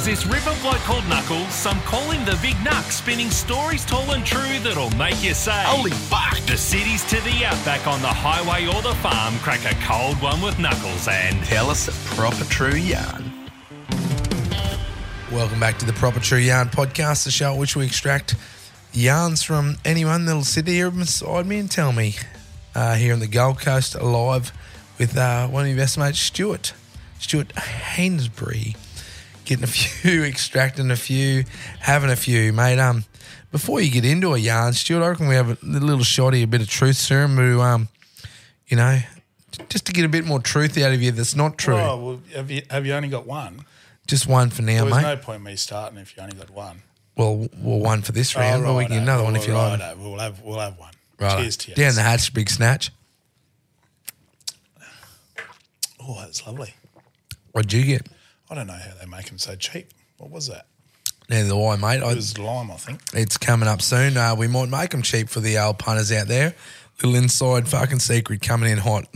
There's this river bloke called Knuckles, some call him the Big Knuck, spinning stories tall and true that'll make you say, Holy fuck! The cities to the outback on the highway or the farm, crack a cold one with Knuckles and Tell us a proper true yarn. Welcome back to the Proper True Yarn podcast, the show at which we extract yarns from anyone that'll sit here beside me and tell me. Uh, here on the Gold Coast, live with uh, one of your best mates, Stuart. Stuart Hainsbury. Getting a few, extracting a few, having a few, mate. Um, before you get into a yarn, Stuart, I reckon we have a little shoddy, a bit of truth serum to, um, you know, just to get a bit more truth out of you that's not true. Oh, well, have you, have you only got one? Just one for now, Well, mate. there's no point me starting if you only got one. Well, well, one for this round, Oh but we can get another one if you like. Righto, We'll have, we'll have one. Right. Cheers to you. Down the hatch, big snatch. Oh, that's lovely. What'd you get? I don't know how they make them so cheap. What was that? Neither do I, mate. It was lime, I think. it's coming up soon. Uh, we might make them cheap for the old punters out there. Little inside fucking secret coming in hot.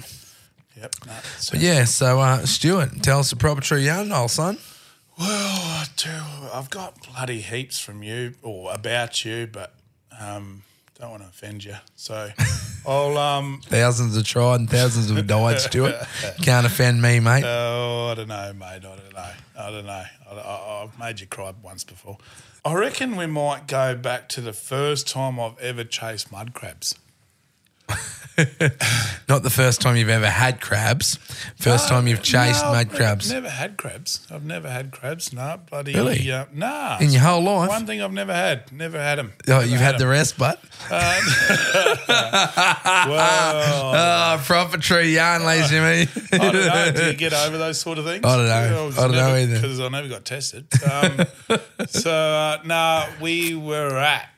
Yep. No, But yeah, so uh, Stuart, tell us the proper true yarn, old son. Well, I do. I've got bloody heaps from you or about you, but um, don't want to offend you. So I'll um, Thousands have tried and thousands have died, Stuart. Can't offend me, mate. Oh, I don't know, mate. I don't know. I don't know. I, I, I've made you cry once before. I reckon we might go back to the first time I've ever chased mud crabs. Not the first time you've ever had crabs. First time you've chased No, mud I've crabs. Never had crabs. I've never had crabs. No, bloody. Really? Uh, nah. In your whole life? One thing I've never had. Never had them. Oh, you've had the rest, but Well, oh, yarn, lazy me. I don't know. Do you get over those sort of things? I don't know. I don't know either. Because I never got tested. Um, so, uh, no, we were at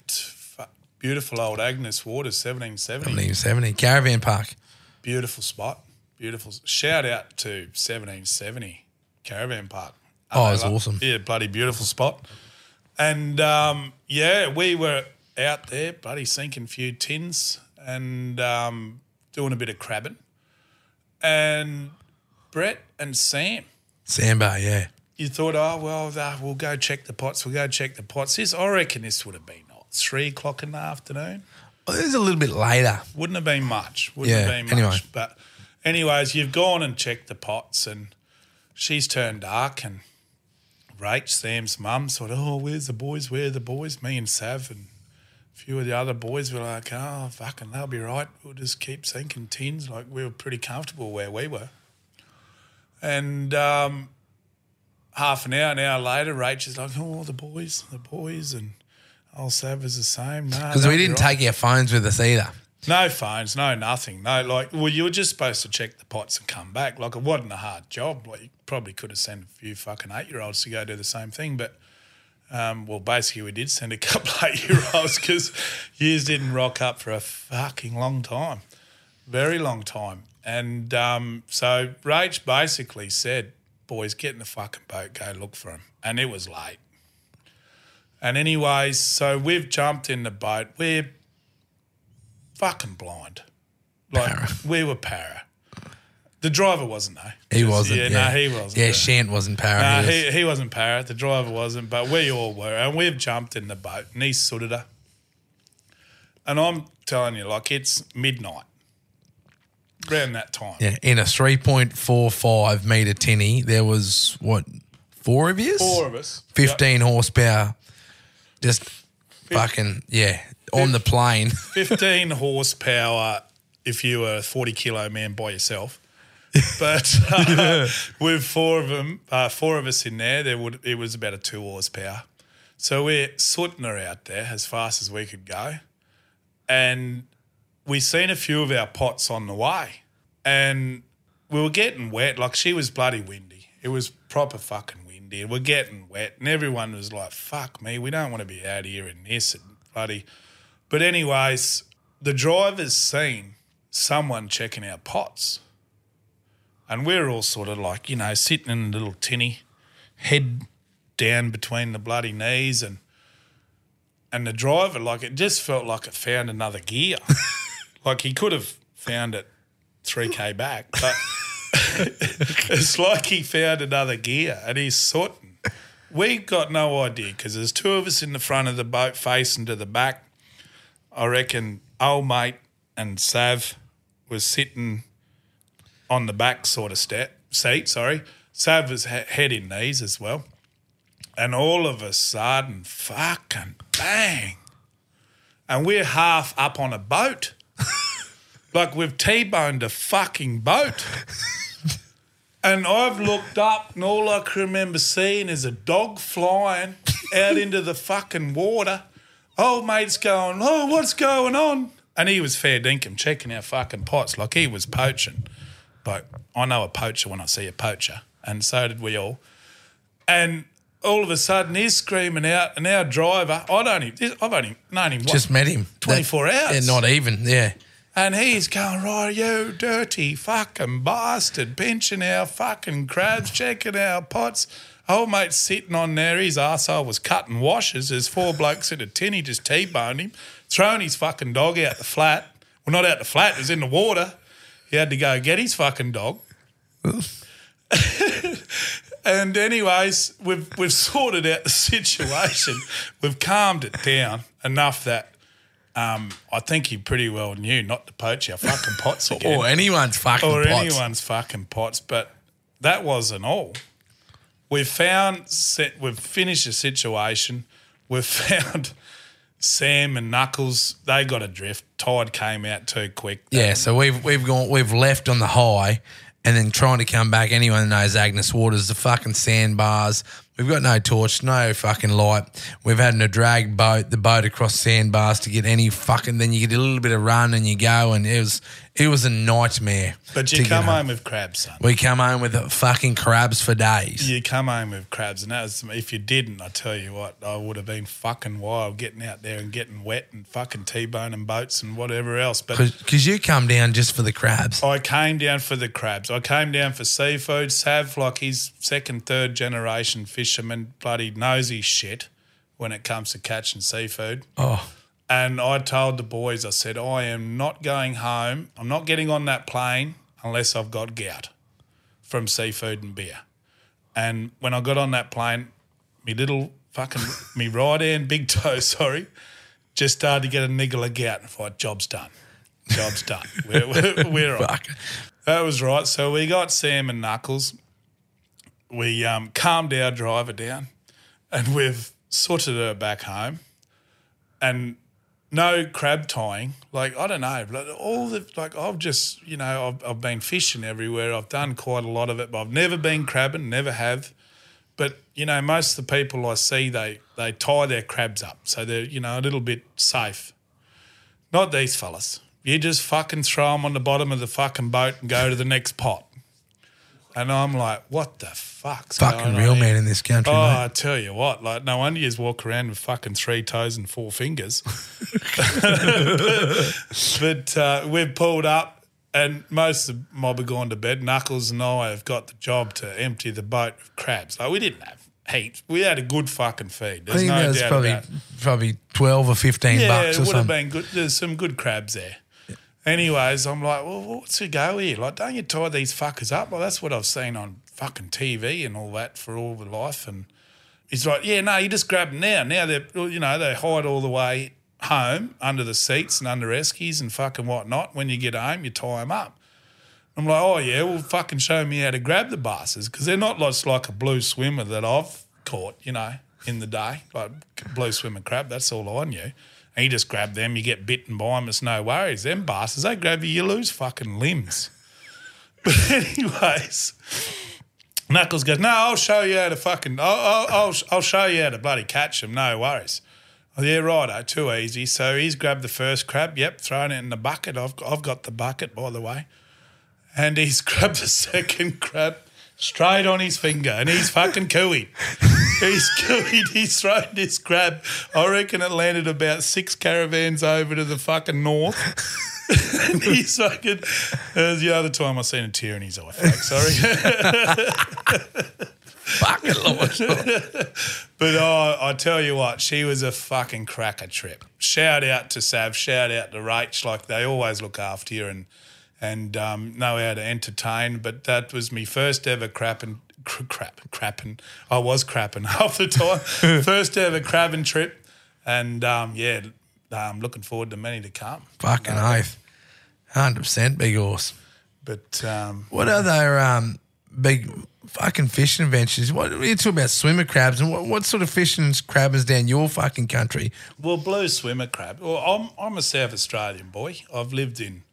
beautiful old Agnes Waters, 1770. 1770 caravan park. Beautiful spot. Beautiful. Shout out to 1770 Caravan Park. Oh, it was Like, awesome. Yeah, bloody beautiful spot. And um, yeah, we were out there, bloody sinking a few tins and um, doing a bit of crabbing. And Brett and Sam, Sandbar, yeah. you thought, oh, well, uh, we'll go check the pots. We'll go check the pots. This, I reckon this would have been three o'clock in the afternoon. Well, it was a little bit later. Wouldn't have been much. Wouldn't Yeah, have been much. anyway. But anyways, you've gone and checked the pots and she's turned dark and Rach, Sam's mum, sort of, oh, where's the boys? Where are the boys? Me and Sav and a few of the other boys were like, oh, fucking, they'll be right. We'll just keep sinking tins. Like, we were pretty comfortable where we were. And um, half an hour, an hour later, Rach is like, oh, the boys, the boys. And old Sav the same. No, Because we didn't right. take our phones with us either. No phones, no nothing. No, like, well, you were just supposed to check the pots and come back. Like, it wasn't a hard job. Like, you probably could have sent a few fucking eight year olds to go do the same thing. But, um, well, basically, we did send a couple eight year olds because years didn't rock up for a fucking long time. Very long time. And um, so Rach basically said, boys, get in the fucking boat, go look for him. And it was late. And anyways, so we've jumped in the boat. We're fucking blind. Like we were para. The driver wasn't though. He wasn't. Yeah, Yeah, no, he wasn't. Yeah, Shant wasn't para. Nah, he was- he, he wasn't para. The driver wasn't, but we all were. And we've jumped in the boat and he sooted her. And I'm telling you, like it's midnight. Around that time. yeah, in a 3.45 metre tinny, there was, what, four of you? Four of us. 15 horsepower. Just fucking, yeah, on the plane. 15 horsepower if you were a 40 kilo man by yourself. But uh, with four of them, uh, four of us in there, there would it was about a two horsepower. So we're sorting her out there as fast as we could go. And we seen a few of our pots on the way. And we were getting wet. Like she was bloody windy. It was proper fucking windy. We're getting wet. And everyone was like, fuck me, we don't want to be out here in this and bloody. But, anyways, the driver's seen someone checking our pots. And we're all sort of like, you know, sitting in a little tinny, head down between the bloody knees and and the driver, like it just felt like it found another gear. like he could have found it three K back, but it's like he found another gear and he's sorting. We got no idea because there's two of us in the front of the boat facing to the back. I reckon old mate and Sav was sitting on the back sort of step seat. Sorry, Sav was he- head in knees as well, and all of a sudden, fucking bang, and we're half up on a boat, like we've t-boned a fucking boat. And I've looked up, and all I can remember seeing is a dog flying out into the fucking water. Old mate's going, Oh, what's going on? And he was fair dinkum, checking our fucking pots like he was poaching. But I know a poacher when I see a poacher, and so did we all. And all of a sudden, he's screaming out, and our driver, I don't even, I've only known him what, Just met him. 24 That- hours. Yeah, not even. Yeah. And he's going, right, you dirty fucking bastard, pinching our fucking crabs, checking our pots. Old mate sitting on there, his arsehole was cutting washes. There's four blokes in a tin, he just T-boned him, throwing his fucking dog out the flat. Well, not out the flat, it was in the water. He had to go get his fucking dog. and anyways, we've we've sorted out the situation. we've calmed it down enough that um, I think he pretty well knew not to poach our fucking pots again. Or anyone's fucking or pots. anyone's fucking pots. But that wasn't all. We've found, set, we've finished the situation. We've found Sam and Knuckles. They got adrift. Tide came out too quick. Yeah, so we've we've gone we've left on the high and then trying to come back. Anyone knows Agnes Waters, the fucking sandbars. We've got no torch, no fucking light. We've had to drag boat the boat across sandbars to get any fucking. Then you get a little bit of run and you go, and it was it was a nightmare. But you come home with crabs, son. We come home with fucking crabs for days. You come home with crabs, and that was, if you didn't, I tell you what, I would have been fucking wild getting out there and getting wet and fucking t-boning boats and whatever else. But Because you come down just for the crabs. I came down for the crabs. I came down for seafood. Sav, like he's second, third generation fisherman, bloody nosy shit when it comes to catching seafood. Oh, And I told the boys, I said, I am not going home. I'm not getting on that plane unless I've got gout from seafood and beer. And when I got on that plane, me little fucking, me right hand, big toe, sorry, just started to get a niggle of gout. And I thought, job's done. Job's done. We're, we're, we're on. That was right. So we got Sam and Knuckles. We um, calmed our driver down and we've sorted her back home. And no crab tying. Like, I don't know. All the, like, I've just, you know, I've, I've been fishing everywhere. I've done quite a lot of it, but I've never been crabbing, never have. But, you know, most of the people I see, they, they tie their crabs up. So they're, you know, a little bit safe. Not these fellas. You just fucking throw them on the bottom of the fucking boat and go to the next pot. And I'm like, what the fuck's Fucking going on real here? man in this country, Oh, mate. I tell you what, like no wonder you walk around with fucking three toes and four fingers. but uh, we've pulled up, and most of the mob have gone to bed. Knuckles and I have got the job to empty the boat of crabs. Like we didn't have heaps. We had a good fucking feed. I think no that was probably probably twelve or fifteen Yeah, bucks it or would have something. been good. There's some good crabs there. Anyways, I'm like, well, what's the go here? Like, don't you tie these fuckers up? Well, that's what I've seen on fucking TV and all that for all the life. And he's like, yeah, no, you just grab them now. Now they're, you know, they hide all the way home under the seats and under eskies and fucking whatnot. When you get home, you tie them up. I'm like, oh yeah, well, fucking show me how to grab the bastards because they're not just like a blue swimmer that I've caught, you know, in the day, like blue swimmer crab. That's all I knew. And you just grab them, you get bitten by them, it's no worries. Them bastards, they grab you, you lose fucking limbs. But anyways, Knuckles goes, no, I'll show you how to fucking, I'll, I'll, I'll, show you how to bloody catch them. No worries. Oh, yeah, righto, too easy. So he's grabbed the first crab. Yep, thrown it in the bucket. I've, I've got the bucket, by the way. And he's grabbed the second crab straight on his finger and he's fucking cooey. He's cooeyed. He's thrown this crab. I reckon it landed about six caravans over to the fucking north. and he's fucking. That was the other time I seen a tear in his eye. Fuck, sorry. Fucking Lord. But oh, I tell you what, she was a fucking cracker trip. Shout out to Sav, shout out to Rach. Like they always look after you and and um, know how to entertain. But that was me first ever crapping, cr- crap, crapping. I was crapping half the time. first ever crabbing trip, and um, yeah, I'm looking forward to many to come. Fucking oath. 100% big horse. But um, What other um, big fucking fishing adventures? What are you talk about swimmer crabs and what, what sort of fishing crabbers down your fucking country? Well, blue swimmer crab. Well, I'm, I'm a South Australian boy. I've lived in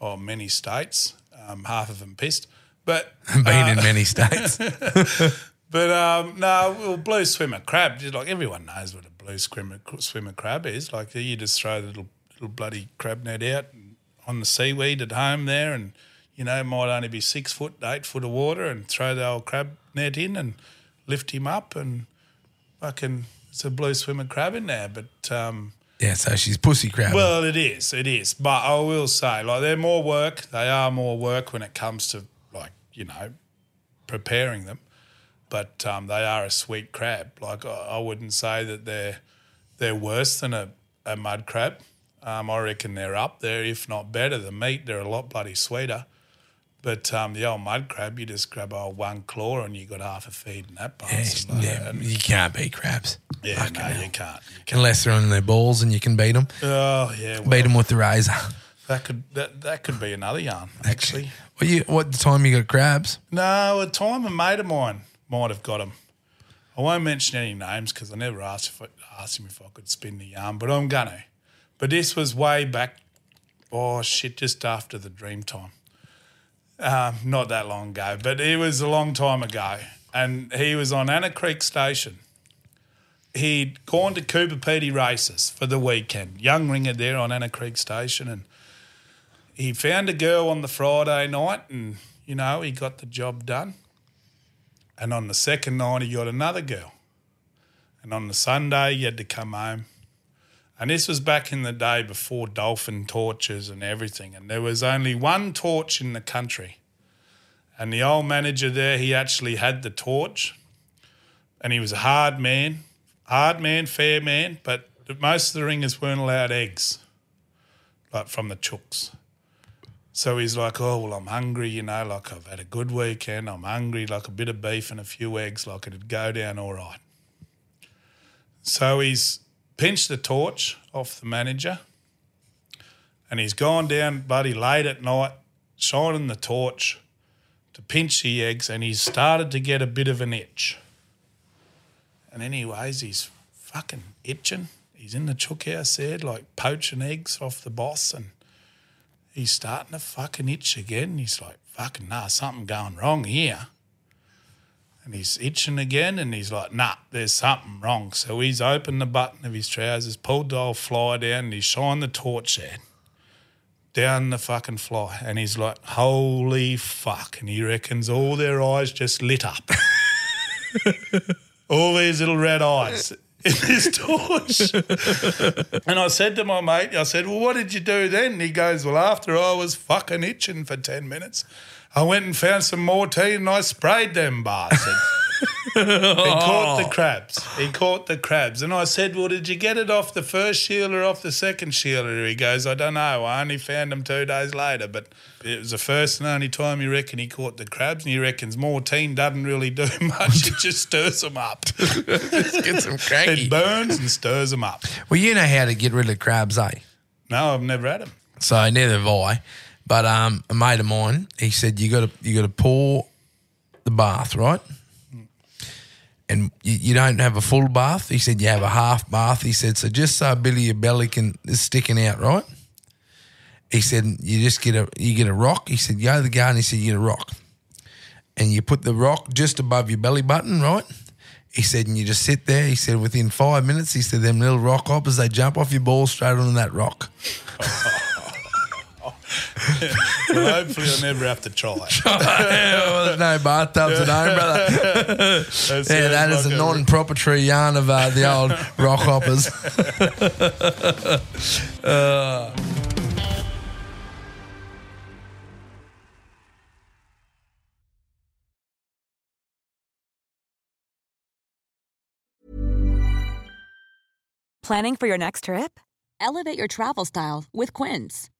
oh, many states, um, half of them pissed. But Been in many states. but um, no, well, blue swimmer crab. just Like everyone knows what a blue swimmer swimmer crab is. Like you just throw the little little bloody crab net out on the seaweed at home there, and you know it might only be six foot, eight foot of water, and throw the old crab net in and lift him up, and fucking it's a blue swimmer crab in there. But um, yeah, so she's pussy crab. well, it is, it is. But I will say, like, they're more work. They are more work when it comes to, you know, preparing them. But um, they are a sweet crab. Like, I, I wouldn't say that they're they're worse than a, a mud crab. Um, I reckon they're up there, if not better. The meat, they're a lot bloody sweeter. But um, the old mud crab, you just grab old one claw and you got half a feed in that yeah, like yeah, that. You can't beat crabs. yeah, Fucking no, you can't. You can't. Unless they're on their balls and you can beat them. Oh, yeah. Well, Beat them with the razor. That could that, that could be another yarn, actually. Well, you, what time you got crabs? No, a time a mate of mine might have got him. I won't mention any names because I never asked if I, asked him if I could spin the yarn, but I'm gonna. But this was way back. Oh shit! Just after the dream time. Um, not that long ago, but it was a long time ago, and he was on Anna Creek Station. He'd gone to Coober Pedy races for the weekend. Young ringer there on Anna Creek Station, and he found a girl on the Friday night, and you know he got the job done. And on the second night, he got another girl. And on the Sunday, he had to come home. And this was back in the day before dolphin torches and everything. And there was only one torch in the country. And the old manager there, he actually had the torch. And he was a hard man, hard man, fair man. But most of the ringers weren't allowed eggs, like from the chooks. So he's like, oh, well, I'm hungry, you know, like I've had a good weekend. I'm hungry, like a bit of beef and a few eggs, like it'd go down all right. So he's pinched the torch off the manager and he's gone down bloody late at night, shining the torch to pinch the eggs and he's started to get a bit of an itch. And anyways, he's fucking itching. He's in the chook house there, like poaching eggs off the boss and he's starting to fucking itch again. He's like, fucking nah, something going wrong here. And he's itching again and he's like, nah, there's something wrong. So he's opened the button of his trousers, pulled the old fly down, and he's shined the torch there. Down the fucking fly. And he's like, holy fuck. And he reckons all their eyes just lit up. all these little red eyes in this torch. And I said to my mate, I said, Well, what did you do then? And he goes, Well, after I was fucking itching for 10 minutes, I went and found some Mortein and I sprayed them bastards. He caught the crabs. He caught the crabs. And I said, Well, did you get it off the first shield or off the second shield? And he goes, I don't know. I only found them two days later. But it was the first and only time he reckon he caught the crabs. And he reckons Mortein doesn't really do much. it just stirs them up. Let's get some cranky. it burns and stirs them up. Well, you know how to get rid of crabs, eh? No, I've never had them. So neither have I. But um, a mate of mine, he said you got to you got to pour the bath, right? And you, you don't have a full bath. He said you have a half bath. He said so just so Billy, your belly can is sticking out, right? He said you just get a you get a rock. He said go to the garden. He said you get a rock, and you put the rock just above your belly button, right? He said, and you just sit there. He said, within five minutes, he said, them little rock hoppers, they jump off your balls straight onto that rock. Well, hopefully, I'll never have to try. well, there's no bathtubs at home, brother. That Yeah, that sounds is a like non-proprietary yarn of uh, the old rock hoppers. Uh, Planning for your next trip? Elevate your travel style with Quince.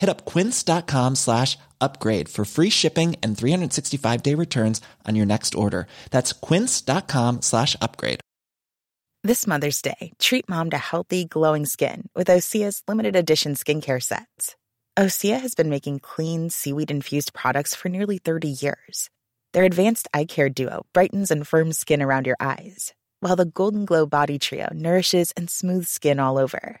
Hit up quince.com slash upgrade for free shipping and 365 day returns on your next order. That's quince.com slash upgrade. This Mother's Day, treat mom to healthy, glowing skin with Osea's limited edition skincare sets. Osea has been making clean, seaweed infused products for nearly 30 years. Their advanced eye care duo brightens and firms skin around your eyes, while the Golden Glow Body Trio nourishes and smooths skin all over.